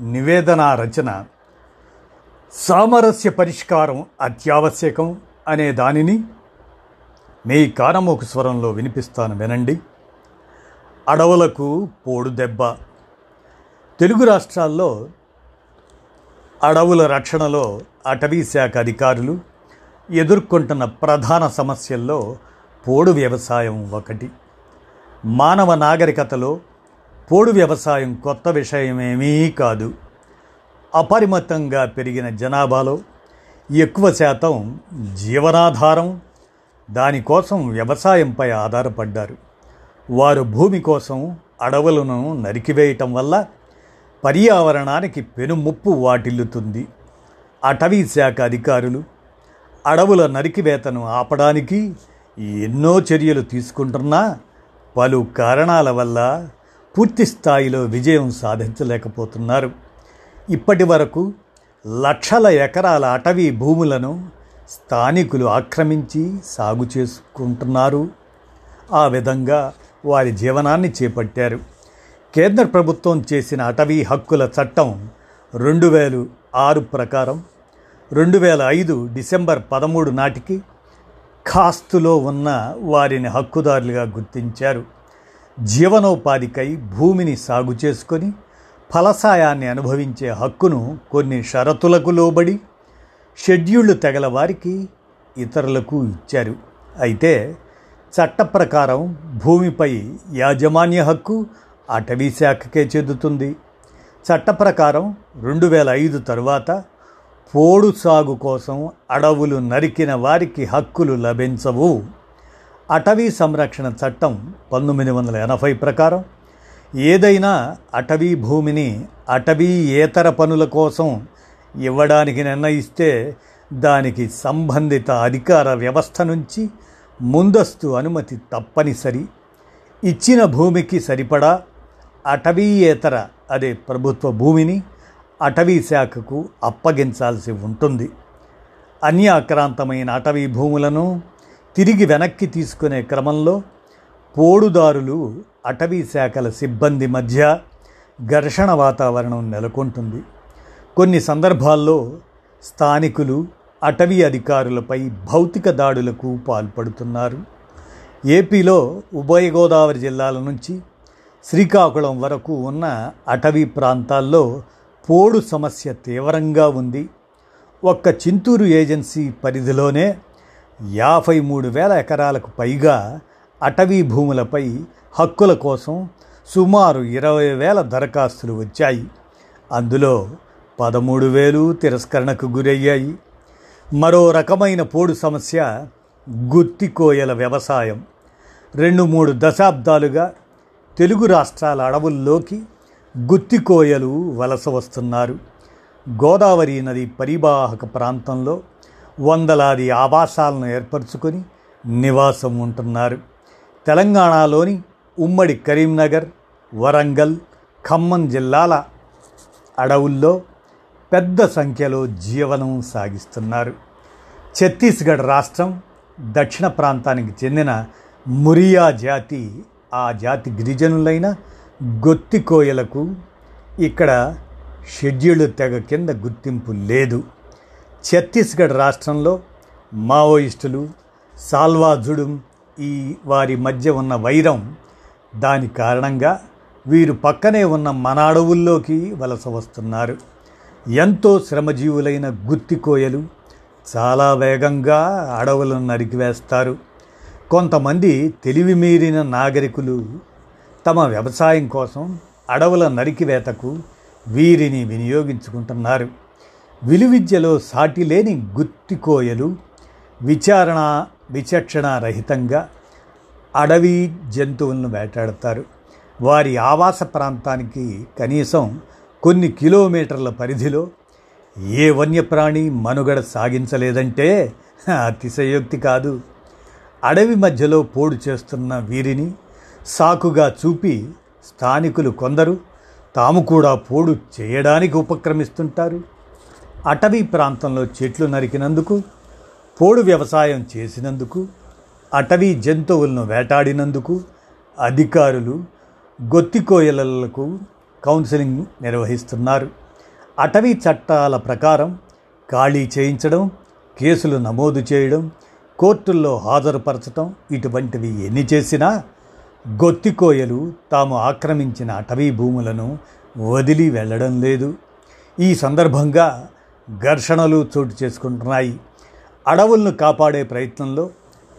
నివేదన రచన సామరస్య పరిష్కారం అత్యావశ్యకం అనే దానిని మీ కానమోకు స్వరంలో వినిపిస్తాను వినండి. అడవులకు పోడు దెబ్బ. తెలుగు రాష్ట్రాల్లో అడవుల రక్షణలో అటవీ శాఖ అధికారులు ఎదుర్కొంటున్న ప్రధాన సమస్యల్లో పోడు వ్యవసాయం ఒకటి. మానవ నాగరికతలో పోడు వ్యవసాయం కొత్త విషయమేమీ కాదు. అపరిమితంగా పెరిగిన జనాభాలో ఎక్కువ శాతం జీవనాధారం దానికోసం వ్యవసాయంపై ఆధారపడ్డారు. వారు భూమి కోసం అడవులను నరికివేయటం వల్ల పర్యావరణానికి పెనుముప్పు వాటిల్లుతుంది. అటవీ శాఖ అధికారులు అడవుల నరికివేతను ఆపడానికి ఎన్నో చర్యలు తీసుకుంటున్నా పలు కారణాల వల్ల పూర్తి స్థాయిలో విజయం సాధించలేకపోతున్నారు. ఇప్పటి వరకు లక్షల ఎకరాల అటవీ భూములను స్థానికులు ఆక్రమించి సాగు చేసుకుంటున్నారు. ఆ విధంగా వారి జీవనాన్ని చేపట్టారు. కేంద్ర ప్రభుత్వం చేసిన అటవీ హక్కుల చట్టం రెండు వేలు ఆరు ప్రకారం రెండు వేల ఐదు డిసెంబర్ పదమూడు నాటికి ఖాస్తులో ఉన్న వారిని హక్కుదారులుగా గుర్తించారు. జీవనోపాధికై భూమిని సాగు చేసుకొని ఫలసాయాన్ని అనుభవించే హక్కును కొన్ని షరతులకు లోబడి షెడ్యూళ్ళు తెగల వారికి ఇతరులకు ఇచ్చారు. అయితే చట్ట ప్రకారం భూమిపై యాజమాన్య హక్కు అటవీ శాఖకే చెందుతుంది. చట్ట ప్రకారం రెండు వేల ఐదు తరువాత పోడు సాగు కోసం అడవులు నరికిన వారికి హక్కులు లభించవు. అటవీ సంరక్షణ చట్టం పంతొమ్మిది వందల ఎనభై ప్రకారం ఏదైనా అటవీ భూమిని అటవీయేతర పనుల కోసం ఇవ్వడానికి నిర్ణయిస్తే దానికి సంబంధిత అధికార వ్యవస్థ నుంచి ముందస్తు అనుమతి తప్పనిసరి. ఇచ్చిన భూమికి సరిపడా అటవీయేతర అదే ప్రభుత్వ భూమిని అటవీ శాఖకు అప్పగించాల్సి ఉంటుంది. అన్యాక్రాంతమైన అటవీ భూములను తిరిగి వెనక్కి తీసుకునే క్రమంలో పోడుదారులు అటవీ శాఖల సిబ్బంది మధ్య ఘర్షణ వాతావరణం నెలకొంటుంది. కొన్ని సందర్భాల్లో స్థానికులు అటవీ అధికారులపై భౌతిక దాడులకు పాల్పడుతున్నారు. ఏపీలో ఉభయ గోదావరి జిల్లాల నుంచి శ్రీకాకుళం వరకు ఉన్న అటవీ ప్రాంతాల్లో పోడు సమస్య తీవ్రంగా ఉంది. ఒక్క చింతూరు ఏజెన్సీ పరిధిలోనే యాభై మూడు వేల ఎకరాలకు పైగా అటవీ భూములపై హక్కుల కోసం సుమారు ఇరవై వేల దరఖాస్తులు వచ్చాయి. అందులో పదమూడు వేలు తిరస్కరణకు గురయ్యాయి. మరో రకమైన పోడు సమస్య గుత్తికోయల వ్యవసాయం. రెండు మూడు దశాబ్దాలుగా తెలుగు రాష్ట్రాల అడవుల్లోకి గుత్తికోయలు వలస వస్తున్నారు. గోదావరి నది పరివాహక ప్రాంతంలో వందలాది ఆవాసాలను ఏర్పరచుకొని నివాసం ఉంటున్నారు. తెలంగాణలోని ఉమ్మడి కరీంనగర్ వరంగల్ ఖమ్మం జిల్లాల అడవుల్లో పెద్ద సంఖ్యలో జీవనం సాగిస్తున్నారు. ఛత్తీస్గఢ్ రాష్ట్రం దక్షిణ ప్రాంతానికి చెందిన మురియా జాతి ఆ జాతి గిరిజనులైన గొత్తికోయలకు ఇక్కడ షెడ్యూల్డ్ తెగ కింద గుర్తింపు లేదు. ఛత్తీస్గఢ్ రాష్ట్రంలో మావోయిస్టులు సాల్వాజుడుం ఈ వారి మధ్య ఉన్న వైరం దాని కారణంగా వీరు పక్కనే ఉన్న మన అడవుల్లోకి వలస వస్తున్నారు. ఎంతో శ్రమజీవులైన గుత్తికోయలు చాలా వేగంగా అడవులను నరికివేస్తారు కొంతమంది తెలివి మీరిన నాగరికులు తమ వ్యవసాయం కోసం అడవుల నరికివేతకు వీరిని వినియోగించుకుంటున్నారు. విలువిద్యలో సాటి లేని గుత్తికోయలు విచారణ విచక్షణ రహితంగా అడవి జంతువులను వేటాడతారు. వారి ఆవాస ప్రాంతానికి కనీసం కొన్ని కిలోమీటర్ల పరిధిలో ఏ వన్యప్రాణి మనుగడ సాగించలేదంటే అతిశయోక్తి కాదు. అడవి మధ్యలో పోడు చేస్తున్న వీరిని సాకుగా చూపి స్థానికులు కొందరు తాము కూడా పోడు చేయడానికి ఉపక్రమిస్తుంటారు. అటవీ ప్రాంతంలో చెట్లు నరికినందుకు పోడు వ్యవసాయం చేసినందుకు అటవీ జంతువులను వేటాడినందుకు అధికారులు గొత్తికోయలకు కౌన్సిలింగ్ నిర్వహిస్తున్నారు. అటవీ చట్టాల ప్రకారం ఖాళీ చేయించడం కేసులు నమోదు చేయడం కోర్టుల్లో హాజరుపరచడం ఇటువంటివి ఎన్ని చేసినా గొత్తికోయలు తాము ఆక్రమించిన అటవీ భూములను వదిలి వెళ్ళడం లేదు. ఈ సందర్భంగా ఘర్షణలు చోటు చేసుకుంటున్నాయి. అడవులను కాపాడే ప్రయత్నంలో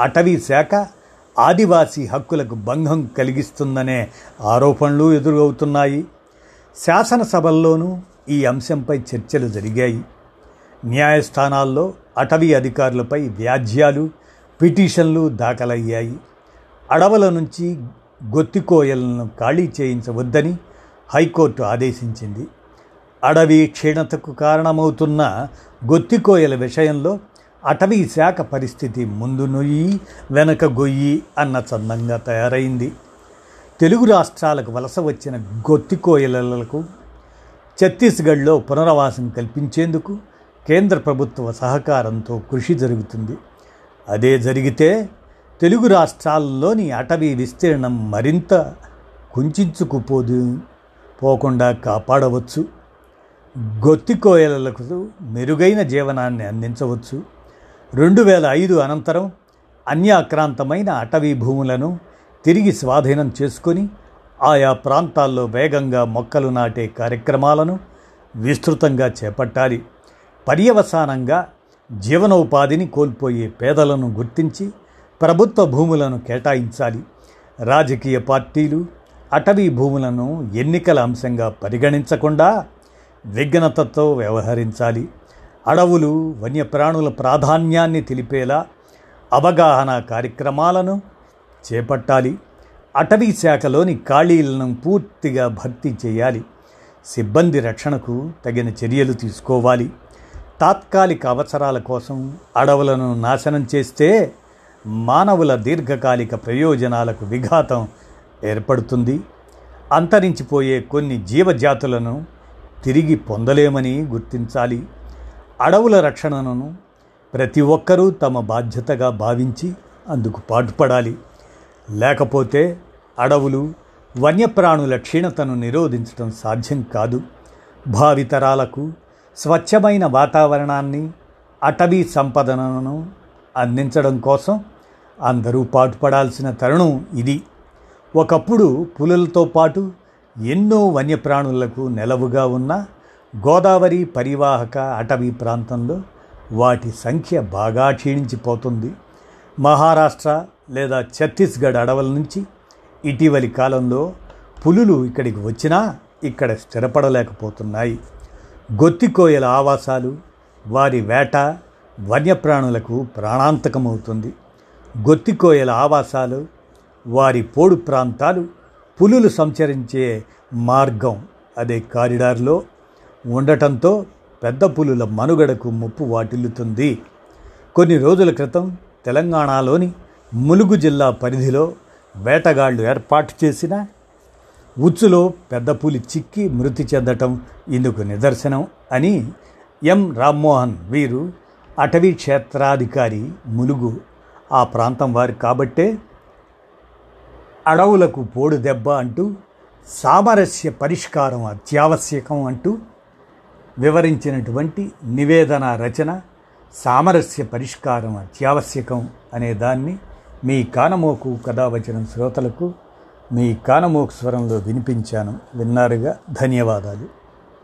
అటవీ శాఖ ఆదివాసీ హక్కులకు భంగం కలిగిస్తుందనే ఆరోపణలు ఎదురవుతున్నాయి. శాసనసభల్లోనూ ఈ అంశంపై చర్చలు జరిగాయి. న్యాయస్థానాల్లో అటవీ అధికారులపై వ్యాజ్యాలు పిటిషన్లు దాఖలయ్యాయి. అడవుల నుంచి గొత్తికోయలను ఖాళీ చేయించవద్దని హైకోర్టు ఆదేశించింది. అడవి క్షీణతకు కారణమవుతున్న గొత్తికోయల విషయంలో అటవీ శాఖ పరిస్థితి ముందు నొయ్యి వెనక గొయ్యి అన్న చందంగా తయారైంది. తెలుగు రాష్ట్రాలకు వలస వచ్చిన గొత్తికోయలకు ఛత్తీస్గఢ్లో పునరావాసం కల్పించేందుకు కేంద్ర ప్రభుత్వ సహకారంతో కృషి జరుగుతుంది. అదే జరిగితే తెలుగు రాష్ట్రాల్లోని అటవీ విస్తీర్ణం మరింత కుంచుకుపోదు పోకుండా కాపాడవచ్చు. గొత్తికోయలకు మెరుగైన జీవనాన్ని అందించవచ్చు. రెండు వేల ఐదు అనంతరం అన్యాక్రాంతమైన అటవీ భూములను తిరిగి స్వాధీనం చేసుకొని ఆయా ప్రాంతాల్లో వేగంగా మొక్కలు నాటే కార్యక్రమాలను విస్తృతంగా చేపట్టాలి. పర్యవసానంగా జీవనోపాధిని కోల్పోయే పేదలను గుర్తించి ప్రభుత్వ భూములను కేటాయించాలి. రాజకీయ పార్టీలు అటవీ భూములను ఎన్నికల అంశంగా పరిగణించకుండా విఘ్నతతో వ్యవహరించాలి. అడవులు వన్యప్రాణుల ప్రాధాన్యాన్ని తెలిపేలా అవగాహన కార్యక్రమాలను చేపట్టాలి. అటవీ శాఖలోని ఖాళీలను పూర్తిగా భర్తీ చేయాలి. సిబ్బంది రక్షణకు తగిన చర్యలు తీసుకోవాలి. తాత్కాలిక అవసరాల కోసం అడవులను నాశనం చేస్తే మానవుల దీర్ఘకాలిక ప్రయోజనాలకు విఘాతం ఏర్పడుతుంది. అంతరించిపోయే కొన్ని జీవజాతులను తిరిగి పొందలేమని గుర్తించాలి. అడవుల రక్షణను ప్రతి ఒక్కరూ తమ బాధ్యతగా భావించి అందుకు పాటుపడాలి. లేకపోతే అడవులు వన్యప్రాణుల క్షీణతను నిరోధించడం సాధ్యం కాదు. భావితరాలకు స్వచ్ఛమైన వాతావరణాన్ని అటవీ సంపదనను అందించడం కోసం అందరూ పాటుపడాల్సిన తరుణం ఇది. ఒకప్పుడు పులులతో పాటు ఎన్నో వన్యప్రాణులకు నెలవుగా ఉన్న గోదావరి పరివాహక అటవీ ప్రాంతంలో వాటి సంఖ్య బాగా క్షీణించిపోతుంది. మహారాష్ట్ర లేదా ఛత్తీస్గఢ్ అడవుల నుంచి ఇటీవలి కాలంలో పులులు ఇక్కడికి వచ్చినా ఇక్కడ స్థిరపడలేకపోతున్నాయి. గొత్తికోయల ఆవాసాలు వారి వేట వన్యప్రాణులకు ప్రాణాంతకమవుతుంది. గొత్తికోయల ఆవాసాలు వారి పోడు ప్రాంతాలు పులులు సంచరించే మార్గం అదే కారిడార్లో ఉండటంతో పెద్ద పులుల మనుగడకు ముప్పు వాటిల్లుతుంది. కొన్ని రోజుల క్రితం తెలంగాణలోని ములుగు జిల్లా పరిధిలో వేటగాళ్ళు ఏర్పాటు చేసిన ఉచ్చులో పెద్ద పులి చిక్కి మృతి చెందటం ఇందుకు నిదర్శనం అని ఎం రామ్మోహన్ వీరు అటవీ క్షేత్రాధికారి ములుగు ఆ ప్రాంతం వారు కాబట్టే అడవులకు పోడు దెబ్బ అంటూ సామరస్య పరిష్కారం అత్యావశ్యకం అంటూ వివరించినటువంటి నివేదన రచన సామరస్య పరిష్కారం అత్యావశ్యకం అనే దాన్ని మీ కానమోకు కథావచనం శ్రోతలకు మీ కానమోకు స్వరంలో వినిపించాను. విన్నారుగా? ధన్యవాదాలు.